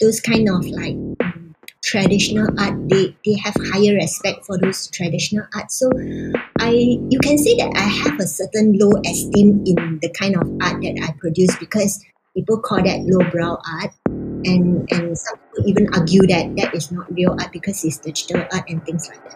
those kind of like traditional art they, they have higher respect for those traditional art. So i you can say that i have a certain low esteem in the kind of art that i produce because people call that lowbrow art and and some people even argue that that is not real art because it's digital art and things like that.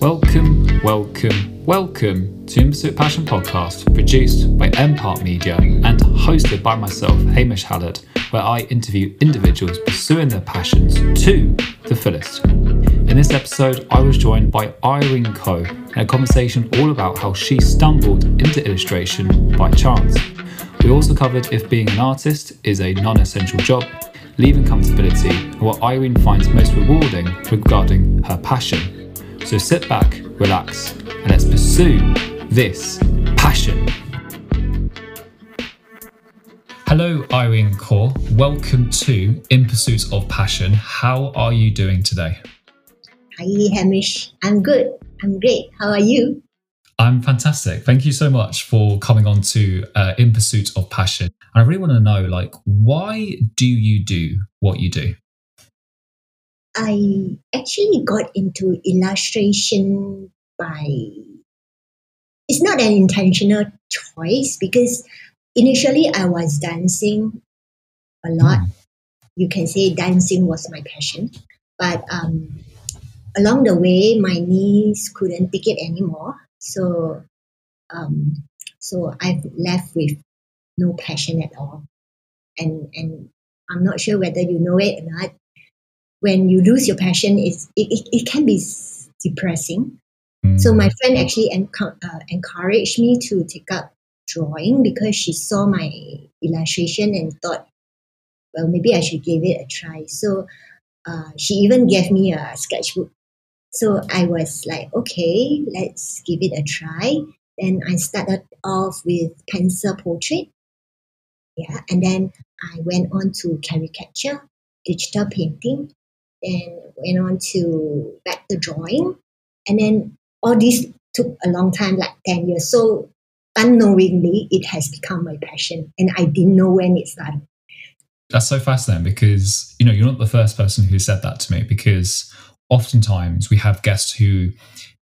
Welcome, welcome, welcome to Pursuit Passion podcast, produced by Empart Media and hosted by myself, Hamish Hallett, where I interview individuals pursuing their passions to the fullest. In this episode, I was joined by Irene Koh in a conversation all about how she stumbled into illustration by chance. We also covered if being an artist is a non essential job, leaving comfortability, and what Irene finds most rewarding regarding her passion. So sit back, relax, and let's pursue this passion. Hello, Irene Koh. Welcome to In Pursuit of Passion. How are you doing today? Hi, Hamish. I'm good. I'm great. How are you? I'm fantastic. Thank you so much for coming on to uh, In Pursuit of Passion. And I really want to know, like, why do you do what you do? I actually got into illustration by it's not an intentional choice because initially I was dancing a lot. Mm. You can say dancing was my passion, but um, along the way, my knees couldn't take it anymore. So, um, so I've left with no passion at all, and and I'm not sure whether you know it or not when you lose your passion, it's, it, it, it can be depressing. Mm. So my friend actually enc- uh, encouraged me to take up drawing because she saw my illustration and thought, well, maybe I should give it a try. So uh, she even gave me a sketchbook. So I was like, okay, let's give it a try. Then I started off with pencil portrait. Yeah, and then I went on to caricature, digital painting, then went on to back the drawing. And then all this took a long time, like 10 years. So unknowingly, it has become my passion. And I didn't know when it started. That's so fascinating because, you know, you're not the first person who said that to me because oftentimes we have guests who,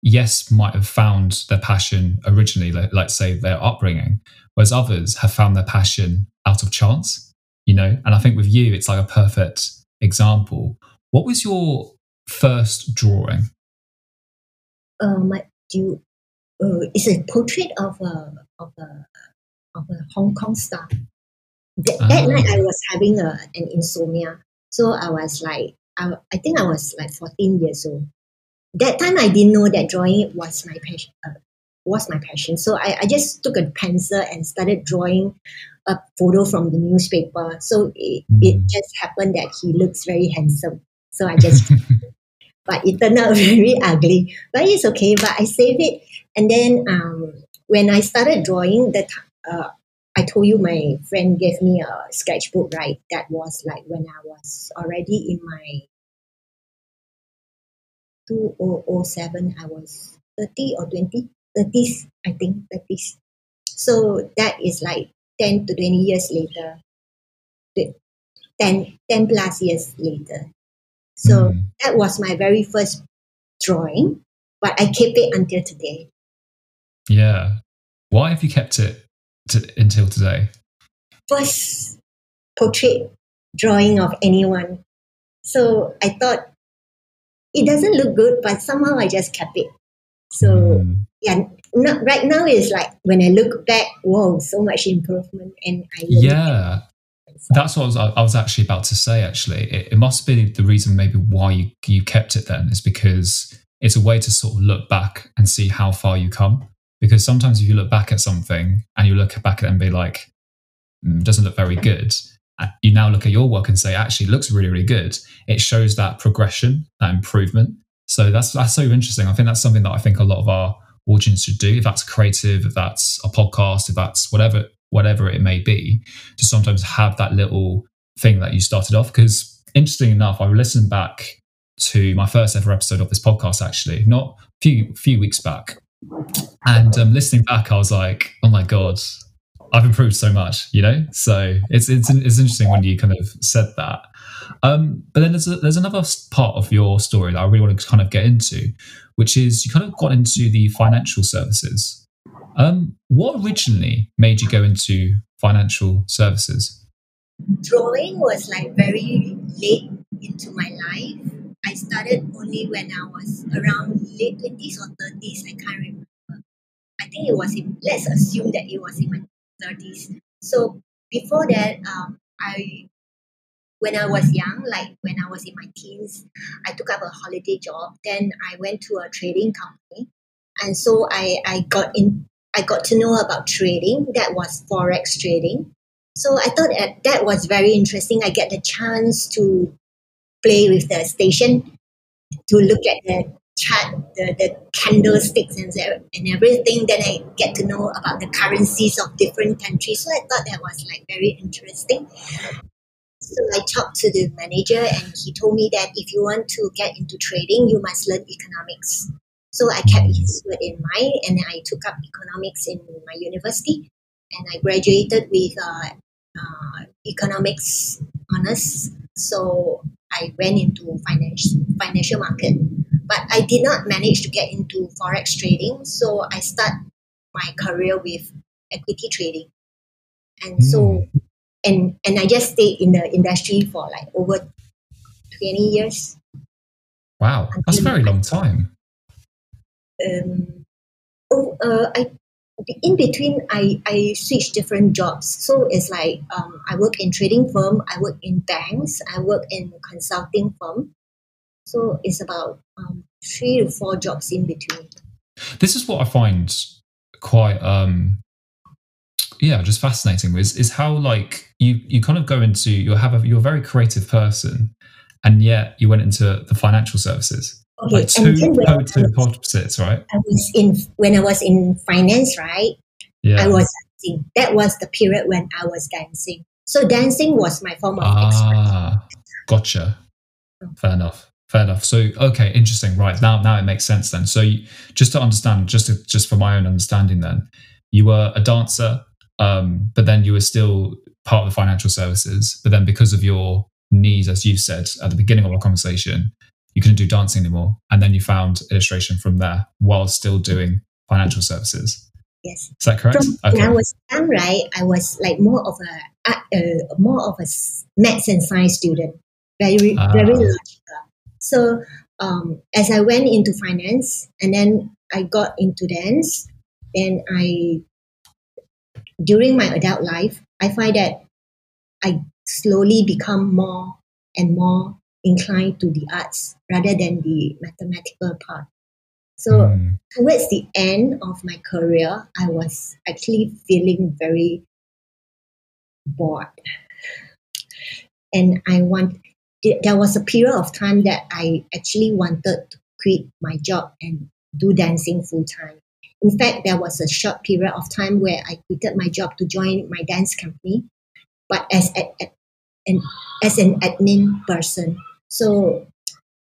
yes, might have found their passion originally, like, let's say their upbringing, whereas others have found their passion out of chance, you know? And I think with you, it's like a perfect example what was your first drawing? Um, do uh, it's a portrait of a of a of a Hong Kong star. That, that night I ah. was having a, an insomnia, so I was like, I, I think I was like fourteen years old. That time I didn't know that drawing was my passion. Uh, was my passion. So I, I just took a pencil and started drawing a photo from the newspaper. So it, mm. it just happened that he looks very handsome. So I just, but it turned out very ugly. But it's okay. But I saved it. And then um, when I started drawing, that uh, I told you my friend gave me a sketchbook, right? That was like when I was already in my 2007, I was 30 or 20, 30s, I think, 30s. So that is like 10 to 20 years later, 10, 10 plus years later. So mm. that was my very first drawing, but I kept it until today. Yeah. Why have you kept it to, until today? First portrait drawing of anyone. So I thought it doesn't look good, but somehow I just kept it. So mm. yeah, not, right now is like when I look back, whoa, so much improvement, and I yeah, that's what I was, I was, actually about to say. Actually, it, it must be the reason maybe why you, you kept it then is because it's a way to sort of look back and see how far you come. Because sometimes if you look back at something and you look back at it and be like, mm, doesn't look very good, uh, you now look at your work and say, actually, looks really, really good. It shows that progression, that improvement. So that's that's so interesting. I think that's something that I think a lot of our audience should do. If that's creative, if that's a podcast, if that's whatever whatever it may be, to sometimes have that little thing that you started off. Because interesting enough, I listened back to my first ever episode of this podcast, actually, not a few, few weeks back. And um, listening back, I was like, oh my God, I've improved so much, you know. So it's it's it's interesting when you kind of said that. Um, but then there's a, there's another part of your story that I really want to kind of get into, which is you kind of got into the financial services. Um, what originally made you go into financial services? Drawing was like very late into my life. I started only when I was around late 20s or 30s. I can't remember. I think it was in, let's assume that it was in my 30s. So before that, um, I when I was young, like when I was in my teens, I took up a holiday job. Then I went to a trading company, and so I I got in. I got to know about trading. That was forex trading. So I thought that that was very interesting. I get the chance to play with the station, to look at the chart, the, the candlesticks and, and everything. Then I get to know about the currencies of different countries. So I thought that was like very interesting. So I talked to the manager and he told me that if you want to get into trading, you must learn economics. So I kept his word in mind and I took up economics in my university and I graduated with uh, uh, economics honors. So I went into finance, financial market, but I did not manage to get into forex trading. So I start my career with equity trading, and mm. so hmm and and I just stayed in the industry for like over twenty years. Wow, that's a very long time. Um, oh, uh, I in between I I switched different jobs. So it's like um, I work in trading firm, I work in banks, I work in consulting firm. So it's about um, three to four jobs in between. This is what I find quite um, yeah, just fascinating is is how like you you kind of go into you have a you're a very creative person, and yet you went into the financial services. Okay, like two two opposites, right? I was in when I was in finance, right? Yeah. I was dancing. That was the period when I was dancing. So dancing was my form of ah, Gotcha. Fair enough. Fair enough. So okay, interesting. Right now, now it makes sense then. So you, just to understand, just to, just for my own understanding, then you were a dancer um, but then you were still part of the financial services. But then because of your needs, as you said at the beginning of our conversation, you couldn't do dancing anymore. And then you found illustration from there while still doing financial services. Yes. Is that correct? From okay. When I was young, right, I was like more of a uh, more of a maths and science student, very ah. very logical. So um, as I went into finance, and then I got into dance, then I during my adult life, I find that I slowly become more and more inclined to the arts rather than the mathematical part. So mm. towards the end of my career, I was actually feeling very bored. And I want there was a period of time that I actually wanted to quit my job and do dancing full time. In fact, there was a short period of time where I quitted my job to join my dance company, but as an as an admin person. So,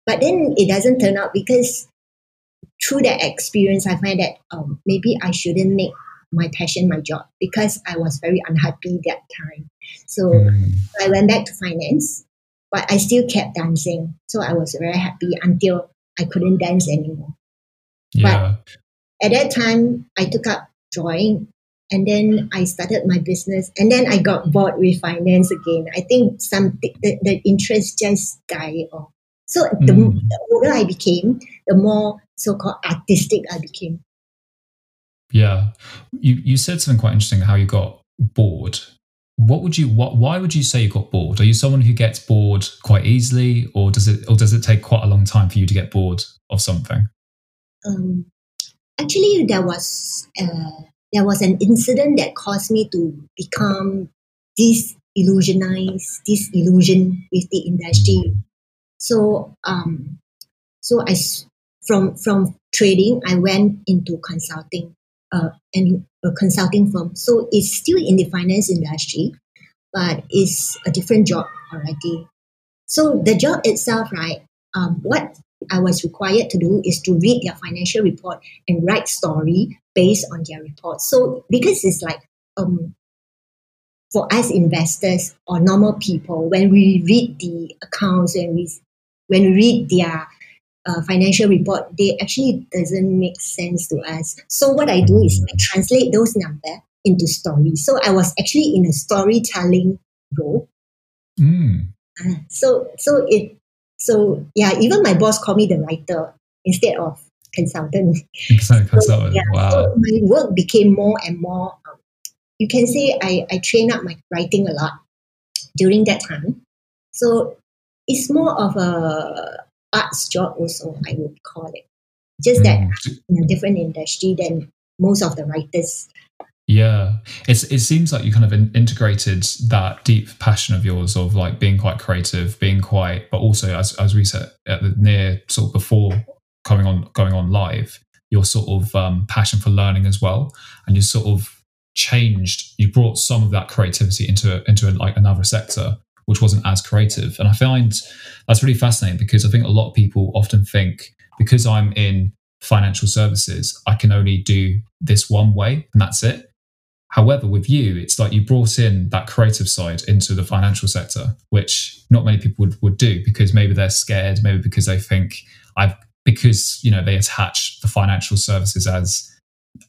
but then it doesn't turn out because through that experience, I find that um, maybe I shouldn't make my passion my job because I was very unhappy that time. So mm. I went back to finance, but I still kept dancing. So I was very happy until I couldn't dance anymore. Yeah. But at that time, I took up drawing and then I started my business and then I got bored with finance again. I think some the, the interest just died off. So the, mm. the older I became, the more so-called artistic I became. Yeah, you you said something quite interesting. How you got bored. What would you? What? Why would you say you got bored? Are you someone who gets bored quite easily, or does it? Or does it take quite a long time for you to get bored of something? Um, actually there was uh, there was an incident that caused me to become disillusionized, disillusioned with the industry. So um, so I from from trading I went into consulting uh, and a consulting firm. So it's still in the finance industry, but it's a different job already. So the job itself, right? Um, what I was required to do is to read their financial report and write story based on their report. So because it's like um, for us investors or normal people, when we read the accounts and we when we read their uh, financial report, they actually doesn't make sense to us. So what I do is I translate those numbers into stories. So I was actually in a storytelling role. Mm. Uh, so so it so yeah, even my boss called me the writer instead of consultant. consultant. So, yeah, wow. So my work became more and more. Um, you can say I I train up my writing a lot during that time. So it's more of a arts job also I would call it. Just that mm. in a different industry than most of the writers yeah, it's it seems like you kind of in, integrated that deep passion of yours of like being quite creative, being quite, but also as as we said at the near sort of before coming on going on live, your sort of um, passion for learning as well, and you sort of changed. You brought some of that creativity into into like another sector, which wasn't as creative, and I find that's really fascinating because I think a lot of people often think because I'm in financial services, I can only do this one way and that's it. However, with you, it's like you brought in that creative side into the financial sector, which not many people would, would do because maybe they're scared, maybe because they think I've because you know they attach the financial services as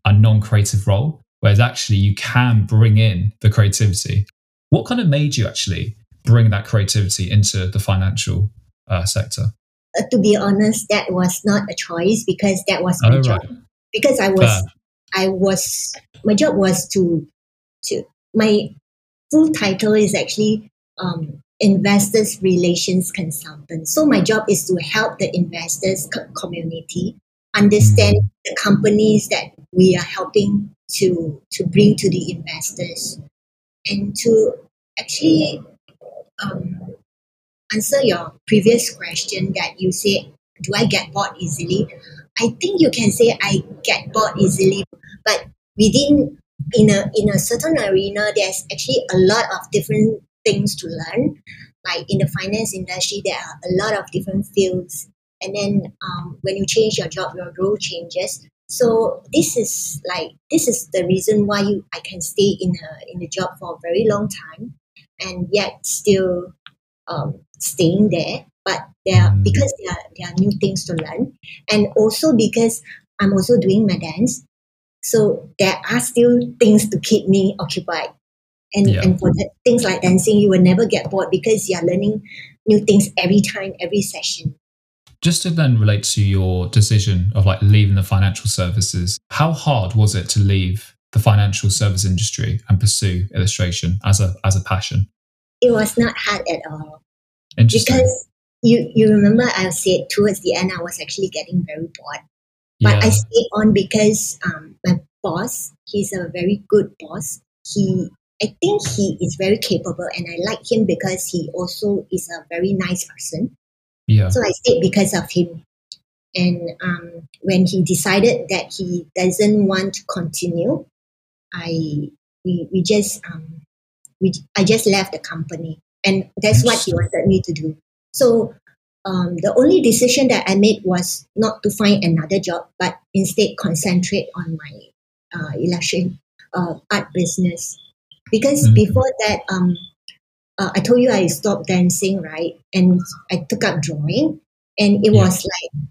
a non-creative role, whereas actually you can bring in the creativity. What kind of made you actually bring that creativity into the financial uh, sector? Uh, to be honest, that was not a choice because that was my oh, job. Right. Because I was Fair. I was my job was to to my full title is actually um, investors relations consultant. So my job is to help the investors community understand mm. the companies that we are helping to to bring to the investors and to actually um, answer your previous question that you say do I get bored easily? I think you can say I get bored easily, but within in a in a certain arena, there's actually a lot of different things to learn. Like in the finance industry, there are a lot of different fields, and then um, when you change your job, your role changes. So this is like this is the reason why you I can stay in a in a job for a very long time, and yet still um, staying there but there are, mm. because there are, there are new things to learn and also because i'm also doing my dance so there are still things to keep me occupied and, yeah. and for that, things like dancing you will never get bored because you're learning new things every time every session just to then relate to your decision of like leaving the financial services how hard was it to leave the financial service industry and pursue illustration as a as a passion it was not hard at all because you you remember I said towards the end I was actually getting very bored. But yeah. I stayed on because um, my boss, he's a very good boss. He I think he is very capable and I like him because he also is a very nice person. Yeah. So I stayed because of him. And um, when he decided that he doesn't want to continue, I we, we just um, we I just left the company. And that's what he wanted me to do. So um, the only decision that I made was not to find another job, but instead concentrate on my uh, election uh, art business. Because mm-hmm. before that, um, uh, I told you I stopped dancing, right? And I took up drawing, and it yeah. was like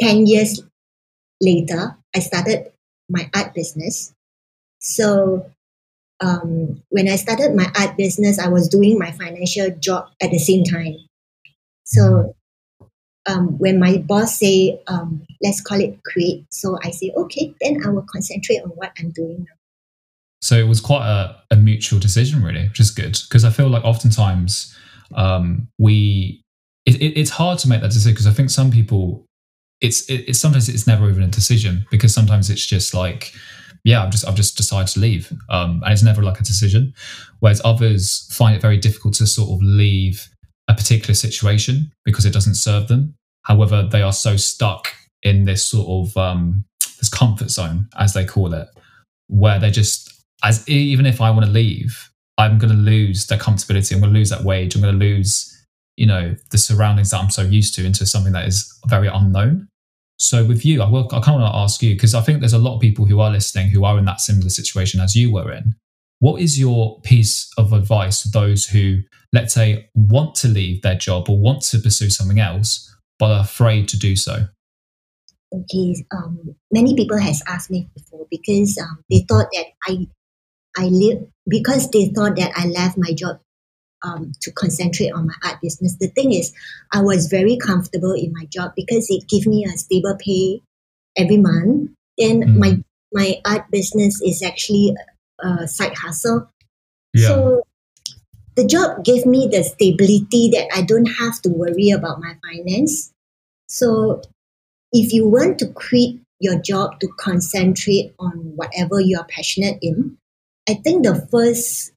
ten years later I started my art business. So um, when I started my art business, I was doing my financial job at the same time. So um, when my boss say, um, let's call it create, so I say, okay, then I will concentrate on what I'm doing now. So it was quite a, a mutual decision, really, which is good because I feel like oftentimes um, we it, it, it's hard to make that decision because I think some people it's it, it's sometimes it's never even a decision because sometimes it's just like yeah I've just I've just decided to leave um, and it's never like a decision whereas others find it very difficult to sort of leave a particular situation because it doesn't serve them. However, they are so stuck in this sort of um, this comfort zone, as they call it, where they just as even if I want to leave, I'm going to lose that comfortability. I'm going to lose that wage. I'm going to lose, you know, the surroundings that I'm so used to into something that is very unknown. So with you, I will. I kind of want to ask you because I think there's a lot of people who are listening who are in that similar situation as you were in, what is your piece of advice to those who, let's say, want to leave their job or want to pursue something else, but are afraid to do so? Okay, um, many people has asked me before because um, they thought that I, I live because they thought that I left my job um, to concentrate on my art business. The thing is, I was very comfortable in my job because it gave me a stable pay every month. Then mm. my my art business is actually a side hustle. Yeah. So the job gave me the stability that I don't have to worry about my finance. So if you want to quit your job to concentrate on whatever you are passionate in, I think the first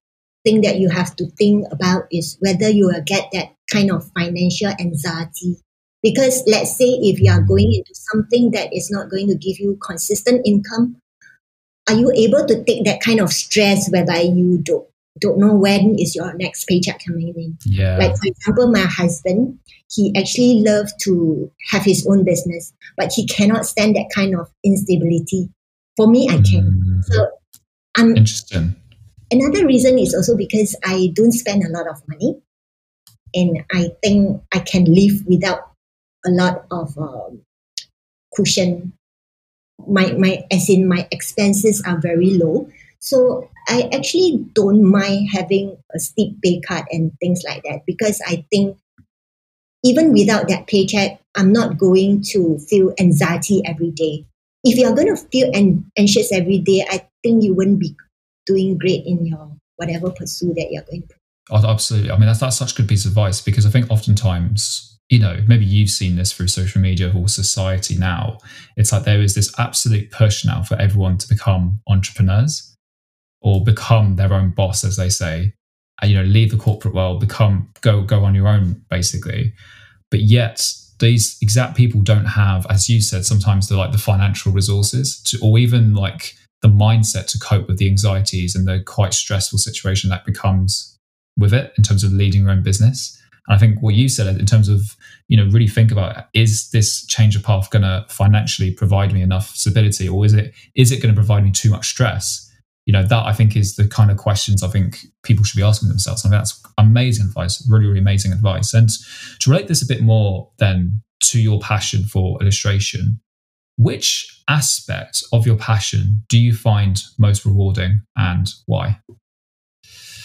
thing that you have to think about is whether you will get that kind of financial anxiety. Because let's say if you are going into something that is not going to give you consistent income, are you able to take that kind of stress whereby you don't don't know when is your next paycheck coming in? Yeah. Like for example, my husband, he actually loved to have his own business, but he cannot stand that kind of instability. For me, I can. Mm. So I'm interesting. Another reason is also because I don't spend a lot of money, and I think I can live without a lot of um, cushion. My my as in my expenses are very low. So i actually don't mind having a steep pay cut and things like that because i think even without that paycheck i'm not going to feel anxiety every day if you're going to feel an- anxious every day i think you wouldn't be doing great in your whatever pursuit that you're going to oh, absolutely i mean that's, that's such good piece of advice because i think oftentimes you know, maybe you've seen this through social media or society now. It's like there is this absolute push now for everyone to become entrepreneurs or become their own boss, as they say. And, you know, leave the corporate world, become go go on your own, basically. But yet these exact people don't have, as you said, sometimes the like the financial resources to, or even like the mindset to cope with the anxieties and the quite stressful situation that becomes with it in terms of leading your own business. And I think what you said in terms of, you know, really think about is this change of path going to financially provide me enough stability or is it is it going to provide me too much stress? You know, that I think is the kind of questions I think people should be asking themselves. Think that's amazing advice, really, really amazing advice. And to relate this a bit more then to your passion for illustration, which aspect of your passion do you find most rewarding and why?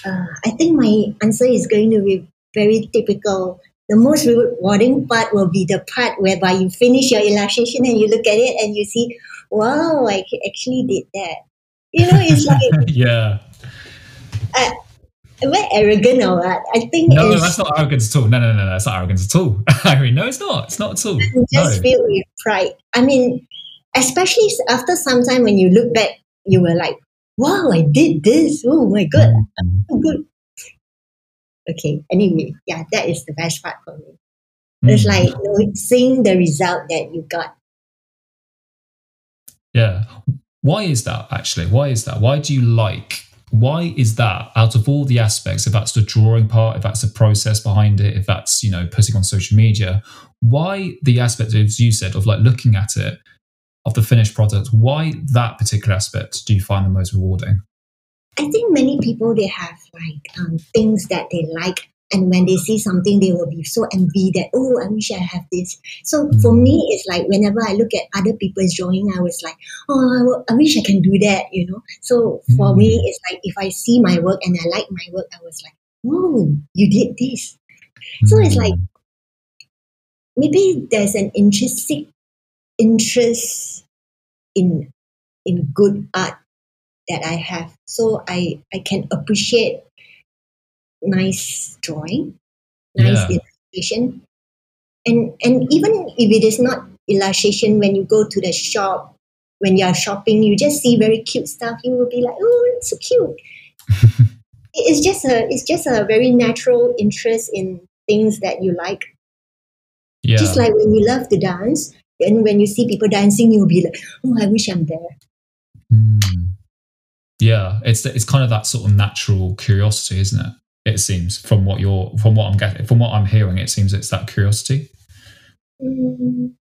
Uh, I think my answer is going to be very typical. The most rewarding part will be the part whereby you finish your illustration and you look at it and you see, wow, I actually did that. You know, it's like yeah. Uh, am I arrogant or what? I think no, no, that's not arrogance at all. No, no, no, that's not arrogance at all. I mean, no, it's not. It's not at all. You just no. feel with pride. I mean, especially after some time when you look back, you were like, "Wow, I did this! Oh my god, I'm so good!" okay anyway yeah that is the best part for me mm. it's like you know, seeing the result that you got yeah why is that actually? Why is that? Why do you like why is that out of all the aspects if that's the drawing part if that's the process behind it if that's you know putting on social media why the aspect as you said of like looking at it of the finished product why that particular aspect do you find the most rewarding? I think many people they have like um, things that they like and when they see something they will be so envy that oh i wish i have this so mm. for me it's like whenever i look at other people's drawing i was like oh i, wish i can do that you know so for mm. me it's like if i see my work and i like my work i was like oh you did this mm. so it's like mm. maybe there's an intrinsic interest in in good art that I have. So I, I can appreciate nice drawing, nice yeah. illustration. And and even if it is not illustration, when you go to the shop, when you are shopping, you just see very cute stuff, you will be like, oh, it's so cute. it's just a it's just a very natural interest in things that you like. Yeah. Just like when you love to dance, and when you see people dancing, you'll be like, oh, I wish I'm there. Mm. Yeah, it's it's kind of that sort of natural curiosity, isn't it? It seems from what you're from what I'm getting from what I'm hearing, it seems it's that curiosity. Mm,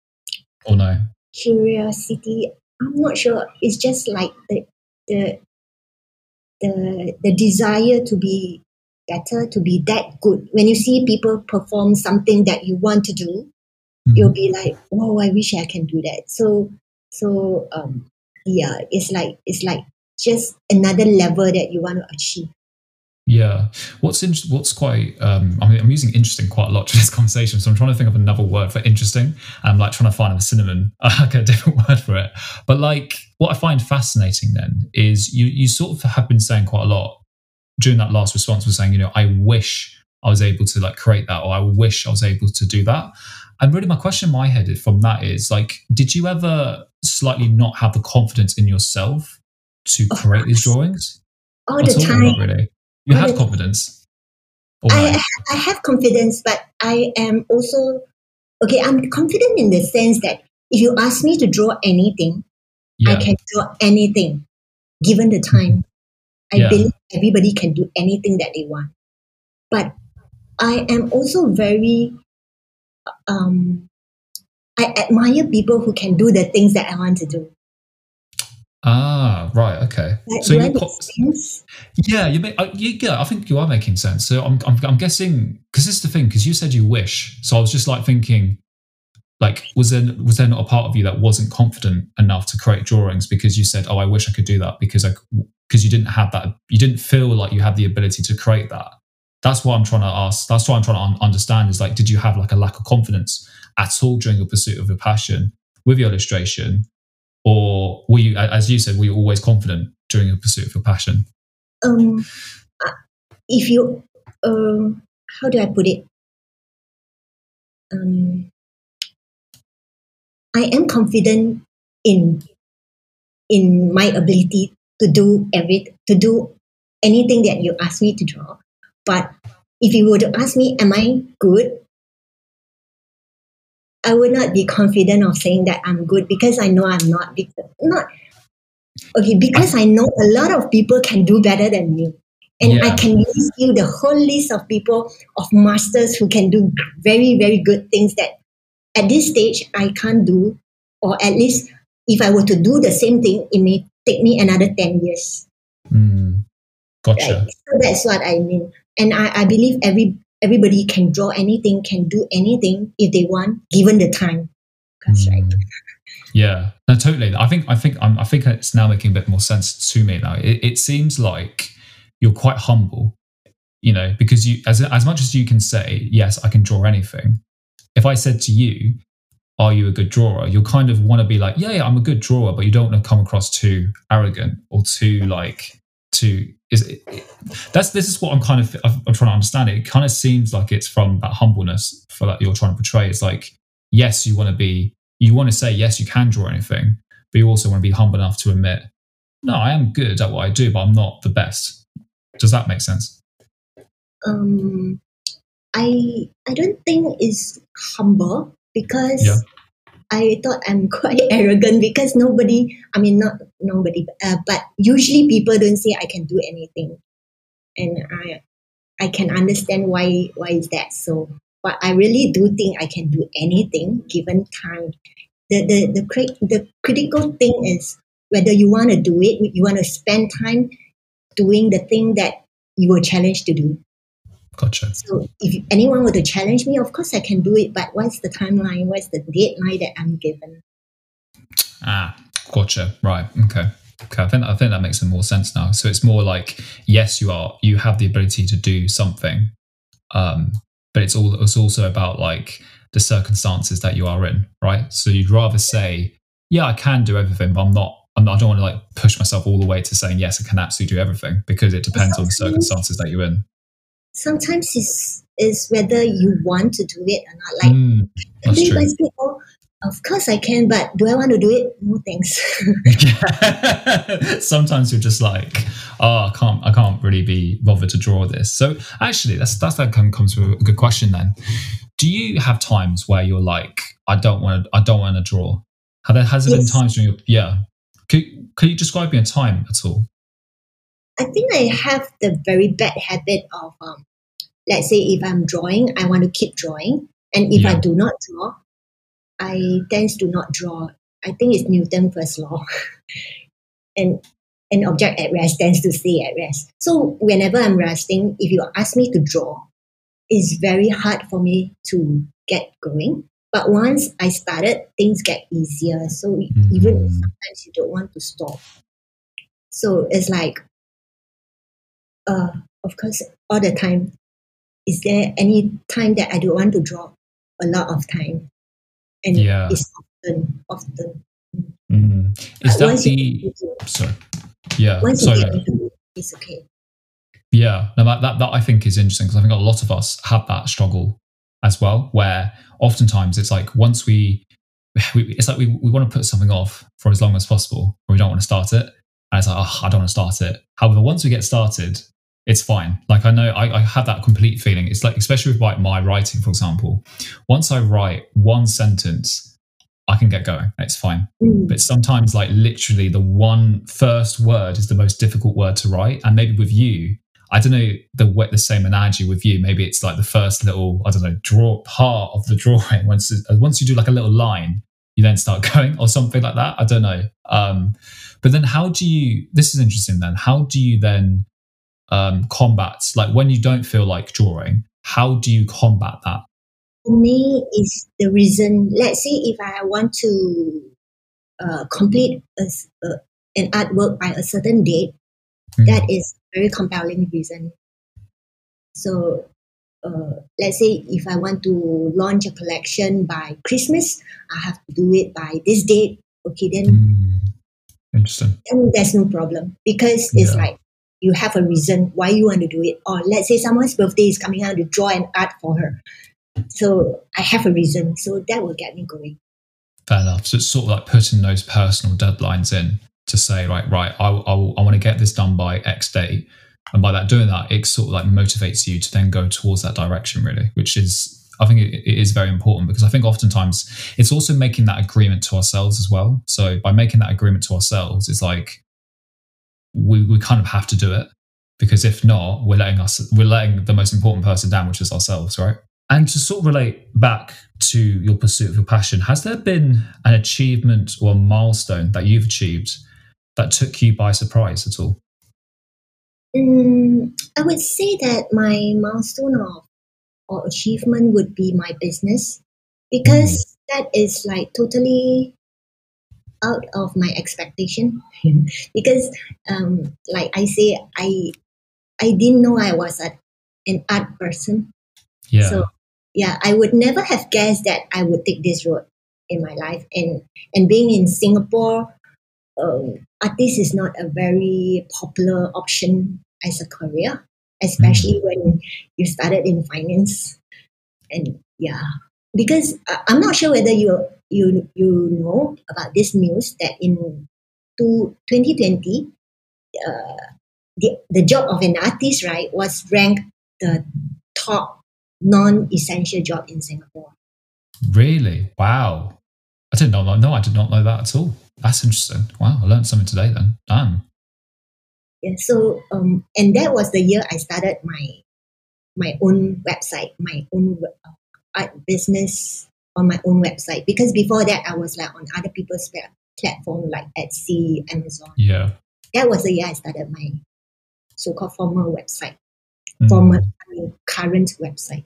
or no? Curiosity. I'm not sure. It's just like the the the the desire to be better, to be that good. When you see people perform something that you want to do, mm-hmm. you'll be like, "Oh, I wish I can do that." So, so um, yeah, it's like it's like just another level that you want to achieve. Yeah, what's in, what's quite um, I mean, I'm using interesting quite a lot to this conversation, so I'm trying to think of another word for interesting. I'm like trying to find a synonym, like a different word for it. But like, what I find fascinating then is you you sort of have been saying quite a lot during that last response was saying, you know, I wish I was able to like create that, or I wish I was able to do that. And really, my question in my head from that is like, did you ever slightly not have the confidence in yourself to create these drawings? All the time. really. You have confidence. I, I have confidence, but I am also okay. I'm confident in the sense that if you ask me to draw anything, yeah. I can draw anything given the time. I yeah. believe everybody can do anything that they want. But I am also very, um, I admire people who can do the things that I want to do. Ah, right. Okay. Like, so you po- yeah, you make. Uh, you, yeah, I think you are making sense. So I'm, I'm, I'm guessing because this is the thing. Because you said you wish. So I was just like thinking, like, was there was there not a part of you that wasn't confident enough to create drawings because you said, oh, I wish I could do that because I because you didn't have that. You didn't feel like you had the ability to create that. That's what I'm trying to ask. That's what I'm trying to un- understand. Is like, did you have like a lack of confidence at all during your pursuit of your passion with your illustration? Or were you, as you said, were you always confident during your pursuit of your passion? Um, if you, um, how do I put it? Um, I am confident in in my ability to do every to do anything that you ask me to draw. But if you were to ask me, am I good? I would not be confident of saying that I'm good because I know I'm not. Because, not okay because I know a lot of people can do better than me, and yeah. I can list you the whole list of people of masters who can do very very good things that at this stage I can't do, or at least if I were to do the same thing, it may take me another ten years. Mm, gotcha. Right? So that's what I mean, and I, I believe every everybody can draw anything, can do anything if they want, given the time. That's mm. right. Yeah, no, totally. I think I think I'm, I think it's now making a bit more sense to me now. It, it seems like you're quite humble, you know, because you as as much as you can say yes, I can draw anything. If I said to you, "Are you a good drawer?" You'll kind of want to be like, "Yeah, yeah, I'm a good drawer," but you don't want to come across too arrogant or too like to is it, that's this is what I'm kind of I'm trying to understand it. It kind of seems like it's from that humbleness for that you're trying to portray. It's like yes, you want to be you want to say yes, you can draw anything, but you also want to be humble enough to admit no, I am good at what I do, but I'm not the best. Does that make sense? Um, I I don't think it's humble because yeah. I thought I'm quite arrogant because nobody, I mean, not nobody, uh, but usually people don't say I can do anything. And I, I can understand why, why is that so. But I really do think I can do anything given time. The, the, the, the critical thing is whether you want to do it, you want to spend time doing the thing that you were challenged to do. Gotcha. So if anyone were to challenge me, of course I can do it. But what's the timeline? What's the deadline that I'm given? Ah, gotcha. Right. Okay. Okay. I think I think that makes more sense now. So it's more like yes, you are you have the ability to do something, um, but it's all it's also about like the circumstances that you are in, right? So you'd rather say, yeah, I can do everything, but I'm not. I'm not I don't want to like push myself all the way to saying yes, I can absolutely do everything because it depends on the circumstances that you're in sometimes it's is whether you want to do it or not. Like mm, that's true. Say, oh, of course I can, but do I want to do it? No thanks. Sometimes you're just like, oh, I can't, I can't really be bothered to draw this. So actually, that's that's that kind of comes to a good question then. Do you have times where you're like, I don't want to, I don't want to draw? Have there has there yes. been times during your yeah? Could could you describe me a time at all? I think I have the very bad habit of, um, let's say, if I'm drawing, I want to keep drawing, and if yeah. I do not draw, I tend to not draw. I think it's Newton first law, and an object at rest tends to stay at rest. So whenever I'm resting, if you ask me to draw, it's very hard for me to get going. But once I started, things get easier. So mm-hmm. even sometimes you don't want to stop. So it's like, uh, of course, all the time. Is there any time that I don't want to draw? A lot of time, and yeah. it's often, often. Mm-hmm. Is that the? Sorry. Yeah. Once sorry. It, it's okay. Yeah, no, that, that, that I think is interesting because I think a lot of us have that struggle as well, where oftentimes it's like once we, we it's like we, we want to put something off for as long as possible, or we don't want to start it. And it's like, oh, I don't want to start it. However, once we get started, it's fine. Like I know I, I have that complete feeling. It's like, especially with like my writing, for example, once I write one sentence, I can get going. It's fine. Mm. But sometimes, like literally, the one first word is the most difficult word to write. And maybe with you, I don't know the the same analogy with you. Maybe it's like the first little I don't know draw part of the drawing. Once once you do like a little line, you then start going or something like that. I don't know. Um, but then how do you? This is interesting. Then how do you then um, combat like when you don't feel like drawing? How do you combat that? For me, is the reason. Let's say if I want to uh, complete a, uh, an artwork by a certain date, mm. that is very compelling reason. So uh, let's say if I want to launch a collection by Christmas, I have to do it by this date. Okay, then mm, interesting. Then there's no problem because it's yeah. like you have a reason why you want to do it. Or let's say someone's birthday is coming out to draw an art for her. So I have a reason. So that will get me going. Fair enough. So it's sort of like putting those personal deadlines in to say, right, right, I, I, I want to get this done by X date. And by that doing that, it sort of like motivates you to then go towards that direction, really, which is, I think it, it is very important because I think oftentimes it's also making that agreement to ourselves as well. So by making that agreement to ourselves, it's like we, we kind of have to do it because if not, we're letting us, we're letting the most important person down, which is ourselves, right? And to sort of relate back to your pursuit of your passion, has there been an achievement or a milestone that you've achieved that took you by surprise at all? Um, I would say that my milestone of or achievement would be my business because mm. that is like totally out of my expectation because um, like i say i i didn't know i was a, an art person yeah so yeah i would never have guessed that i would take this road in my life and and being in singapore um, artist is not a very popular option as a career, especially mm. when you started in finance. And yeah, because I'm not sure whether you you you know about this news that in to 2020, uh, the the job of an artist right was ranked the top non-essential job in Singapore. Really? Wow! I did not know. No, I did not know that at all. That's interesting. Wow, I learned something today then. Damn. Yeah, so um, and that was the year I started my my own website, my own uh, art business on my own website. Because before that, I was like on other people's platform like Etsy, Amazon. Yeah, that was the year I started my so-called formal website, mm. former current website.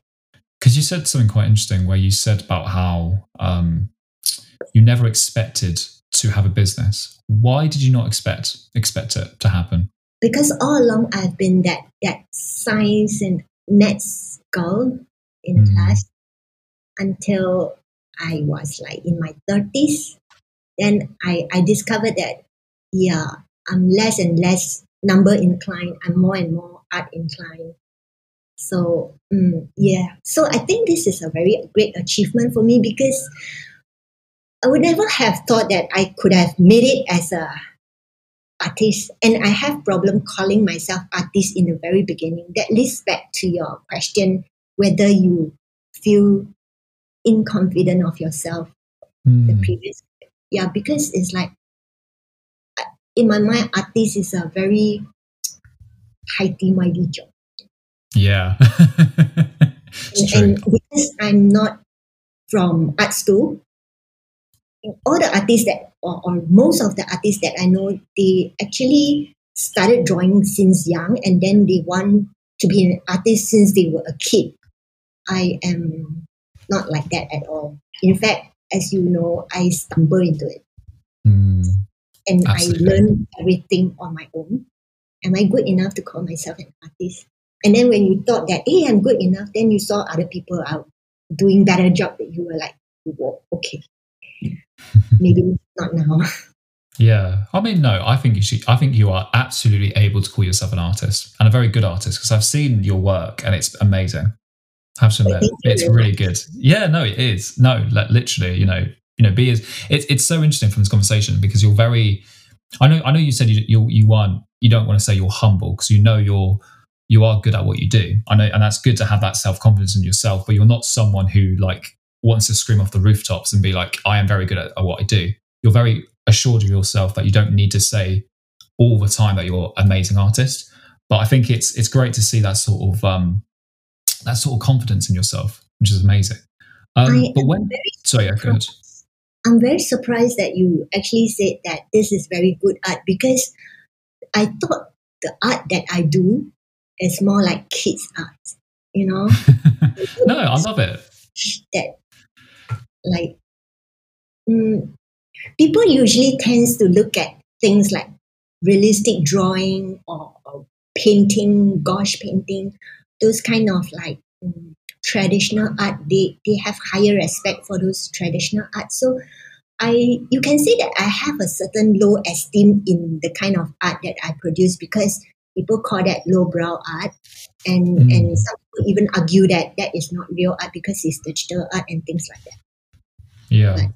Because you said something quite interesting, where you said about how um, you never expected to have a business. Why did you not expect expect it to happen? Because all along I've been that that science and maths girl in mm. class until I was like in my thirties. Then I, I discovered that yeah, I'm less and less number inclined. I'm more and more art inclined. So mm, yeah, so I think this is a very great achievement for me because I would never have thought that I could have made it as a artist. And I have problem calling myself artist in the very beginning. That leads back to your question whether you feel inconfident of yourself. Mm. The previous, yeah, because it's like in my mind, artist is a very heighty mighty job. Yeah. and, and because I'm not from art school, all the artists that, or, or most of the artists that I know, they actually started drawing since young and then they want to be an artist since they were a kid. I am not like that at all. In fact, as you know, I stumble into it. Mm, and Absolutely. I learn everything on my own. Am I good enough to call myself an artist? And then when you thought that, hey, I'm good enough, then you saw other people out doing better job that you were like, Whoa, okay, maybe not now. Yeah, I mean, no, I think you should. I think you are absolutely able to call yourself an artist and a very good artist because I've seen your work and it's amazing. Have admit, it's really good. Yeah, no, it is. No, like, literally, you know, you know, be is it's it's so interesting from this conversation because you're very. I know, I know. You said you you you want you don't want to say you're humble because you know you're you are good at what you do. I know, and that's good to have that self confidence in yourself. But you're not someone who like wants to scream off the rooftops and be like, I am very good at, at what I do. You're very assured of yourself that you don't need to say all the time that you're an amazing artist. But I think it's it's great to see that sort of um, that sort of confidence in yourself, which is amazing. Um, but when sorry, yeah, go ahead. I'm very surprised that you actually said that this is very good art because I thought the art that I do is more like kids' art, you know, no, I love it. that like mm, people usually tends to look at things like realistic drawing or, or painting, gouache painting, those kind of like mm, traditional art. They they have higher respect for those traditional art. So I you can say that I have a certain low esteem in the kind of art that I produce because people call that lowbrow art, and Mm. and some people even argue that that is not real art because it's digital art and things like that. Yeah, Right.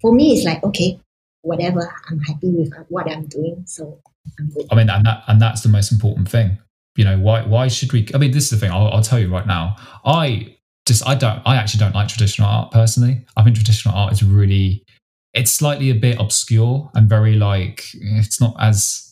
For me, it's like okay, whatever. I'm happy with what I'm doing, so I'm good. I mean, and that and that's the most important thing. You know, why why should we? I mean, this is the thing. I'll, I'll tell you right now. I just I don't. I actually don't like traditional art personally. I think traditional art is really. It's slightly a bit obscure and very like it's not as.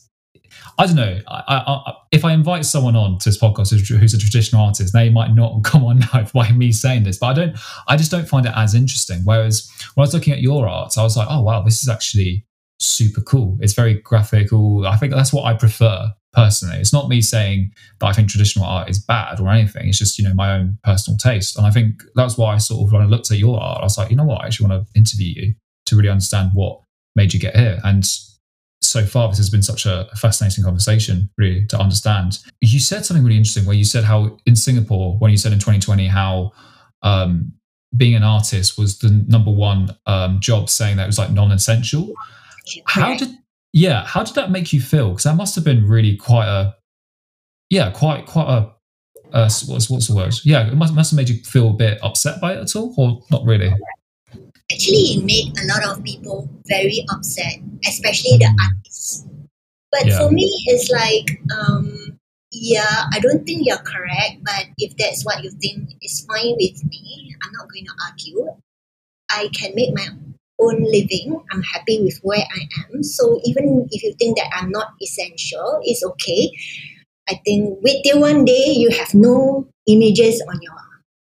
I don't know. I, I, if I invite someone on to this podcast who's, who's a traditional artist, they might not come on now by me saying this, but I don't. I just don't find it as interesting. Whereas when I was looking at your art, I was like, oh wow, this is actually super cool. It's very graphical. I think that's what I prefer personally. It's not me saying that I think traditional art is bad or anything. It's just, you know, my own personal taste. And I think that's why I sort of, when I looked at your art, I was like, you know what, I actually want to interview you to really understand what made you get here. And so far, this has been such a fascinating conversation, really, to understand. You said something really interesting where you said how in Singapore, when you said in 2020, how um, being an artist was the number one um, job, saying that it was like non essential how did yeah how did that make you feel because that must have been really quite a yeah quite quite a uh, what's what's the word yeah it must, must have made you feel a bit upset by it at all or not really Actually, it made a lot of people very upset, especially the artists. But Yeah. for me, it's like, um, yeah, I don't think you're correct, but if that's what you think is fine with me, I'm not going to argue. I can make my own living. I'm happy with where I am. So even if you think that I'm not essential, it's okay. I think wait till one day you have no images on your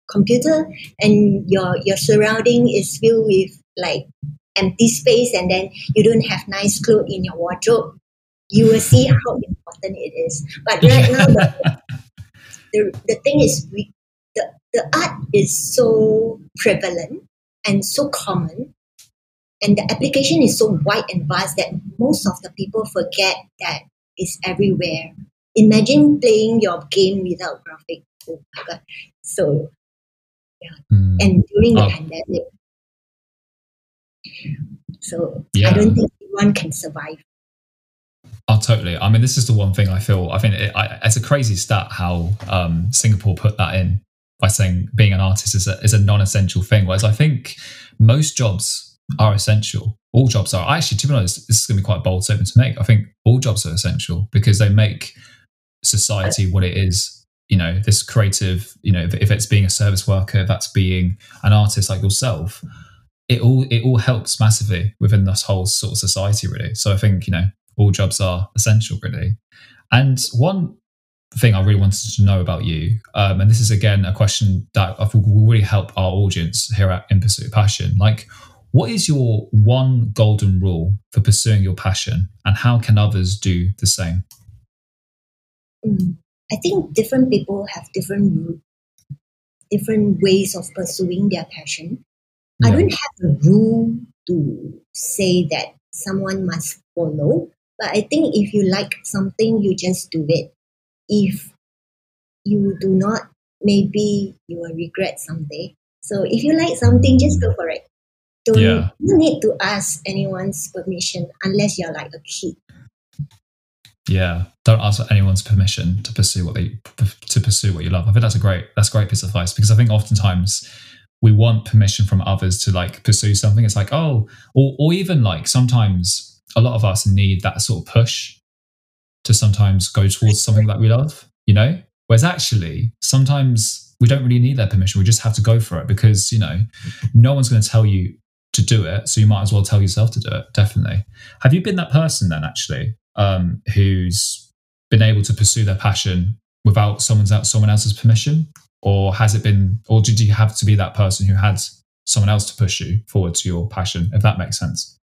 computer and your your surrounding is filled with like empty space and then you don't have nice clothes in your wardrobe you will see how important it is but right now the, the, the thing is we, the, the art is so prevalent and so common and the application is so wide and vast that most of the people forget that it's everywhere imagine playing your game without graphic oh my god so Hmm. and during the Oh. pandemic. So Yeah. I don't think anyone can survive. Oh, totally. I mean, this is the one thing I feel. I think it, I, it's a crazy stat how um, Singapore put that in by saying being an artist is a, is a non-essential thing. Whereas I think most jobs are essential. All jobs are. Actually, to be honest, this is going to be quite a bold statement to make. I think all jobs are essential because they make society what it is. You know, this creative. You know, if, it's being a service worker, that's being an artist like yourself. It all it all helps massively within this whole sort of society, really. So I think you know all jobs are essential, really. And one thing I really wanted to know about you, um, and this is again a question that I think will really help our audience here at In Pursuit of Passion. Like, what is your one golden rule for pursuing your passion, and how can others do the same? Mm, I think different people have different different ways of pursuing their passion. Yeah. I don't have a rule to say that someone must follow, but I think if you like something, you just do it. If you do not, maybe you will regret someday. So if you like something, just go for it. Don't yeah. you need to ask anyone's permission unless you're like a kid. Yeah, don't ask for anyone's permission to pursue what they to pursue what you love. I think that's a great that's a great piece of advice because I think oftentimes we want permission from others to like pursue something. It's like oh, or or even like sometimes a lot of us need that sort of push to sometimes go towards something that we love. You know, whereas actually sometimes we don't really need their permission. We just have to go for it because you know no one's going to tell you to do it, so you might as well tell yourself to do it. Definitely. Have you been that person then? Actually, um, who's been able to pursue their passion without someone's someone else's permission, or has it been, or did you have to be that person who had someone else to push you forward to your passion? If that makes sense.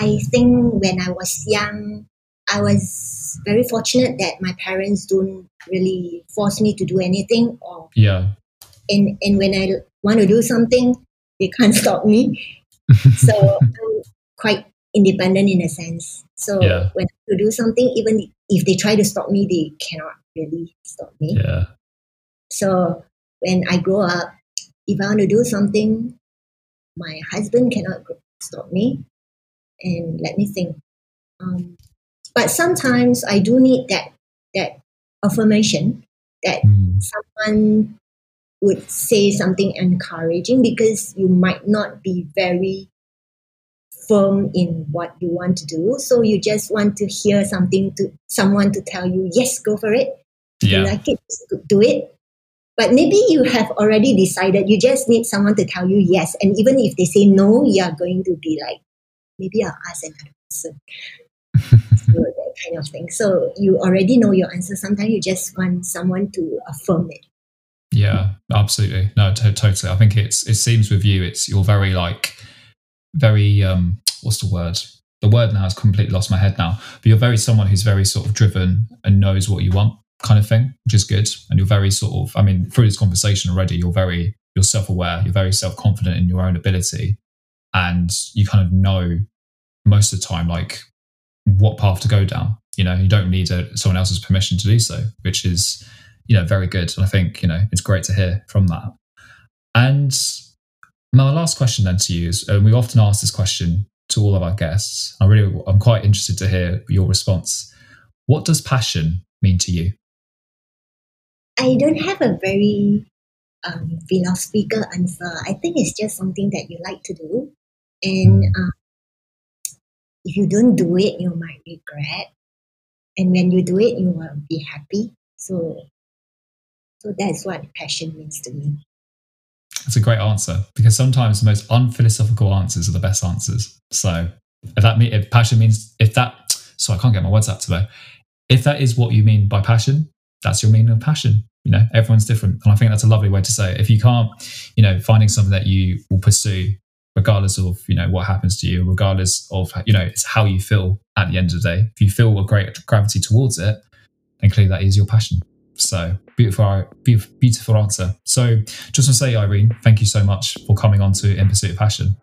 I think when I was young, I was very fortunate that my parents don't really force me to do anything or yeah and and when i want to do something they can't stop me so i'm quite independent in a sense so yeah. when to do something, even if they try to stop me, they cannot really stop me. Yeah. So when I grow up, if I want to do something, my husband cannot stop me. And let me think. Um, but sometimes I do need that that affirmation that mm. someone would say something encouraging because you might not be very firm in what you want to do. So you just want to hear something to someone to tell you, yes, go for it. Yeah. You like it, do it. But maybe you have already decided. You just need someone to tell you yes. And even if they say no, you are going to be like, maybe I'll ask another person. so that kind of thing. So you already know your answer. Sometimes you just want someone to affirm it. Yeah, absolutely. No, t- totally. I think it's it seems with you, it's you're very like very um, what's the word? The word now has completely lost my head now. But you're very someone who's very sort of driven and knows what you want, kind of thing, which is good. And you're very sort of, I mean, through this conversation already, you're very you're self aware. You're very self confident in your own ability, and you kind of know most of the time like what path to go down. You know, you don't need a, someone else's permission to do so, which is you know very good. And I think you know it's great to hear from that. And my last question then to you is, and we often ask this question to all of our guests. I really, I'm quite interested to hear your response. What does passion mean to you? I don't have a very um, philosophical answer. I think it's just something that you like to do, and uh, if you don't do it, you might regret. And when you do it, you will be happy. So, so that's what passion means to me. That's a great answer because sometimes the most unphilosophical answers are the best answers. So if that mean if passion means if that so I can't get my words out today. If that is what you mean by passion, that's your meaning of passion. You know, everyone's different. And I think that's a lovely way to say it. If you can't, you know, finding something that you will pursue regardless of, you know, what happens to you, regardless of, you know, it's how you feel at the end of the day. If you feel a great gravity towards it, then clearly that is your passion. So beautiful, beautiful answer. So just to say, Irene, thank you so much for coming on to In Pursuit of Passion.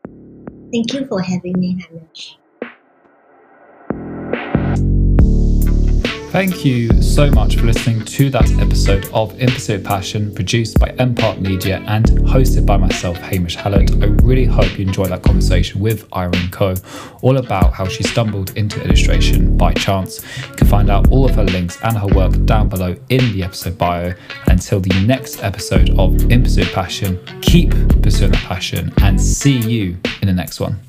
Thank you for having me, Hamish. Thank you so much for listening to that episode of In Pursuit of Passion, produced by Empart Media and hosted by myself, Hamish Hallett. I really hope you enjoyed that conversation with Irene Koh, all about how she stumbled into illustration by chance. You can find out all of her links and her work down below in the episode bio. Until the next episode of In Pursuit of Passion, keep pursuing that passion and see you in the next one.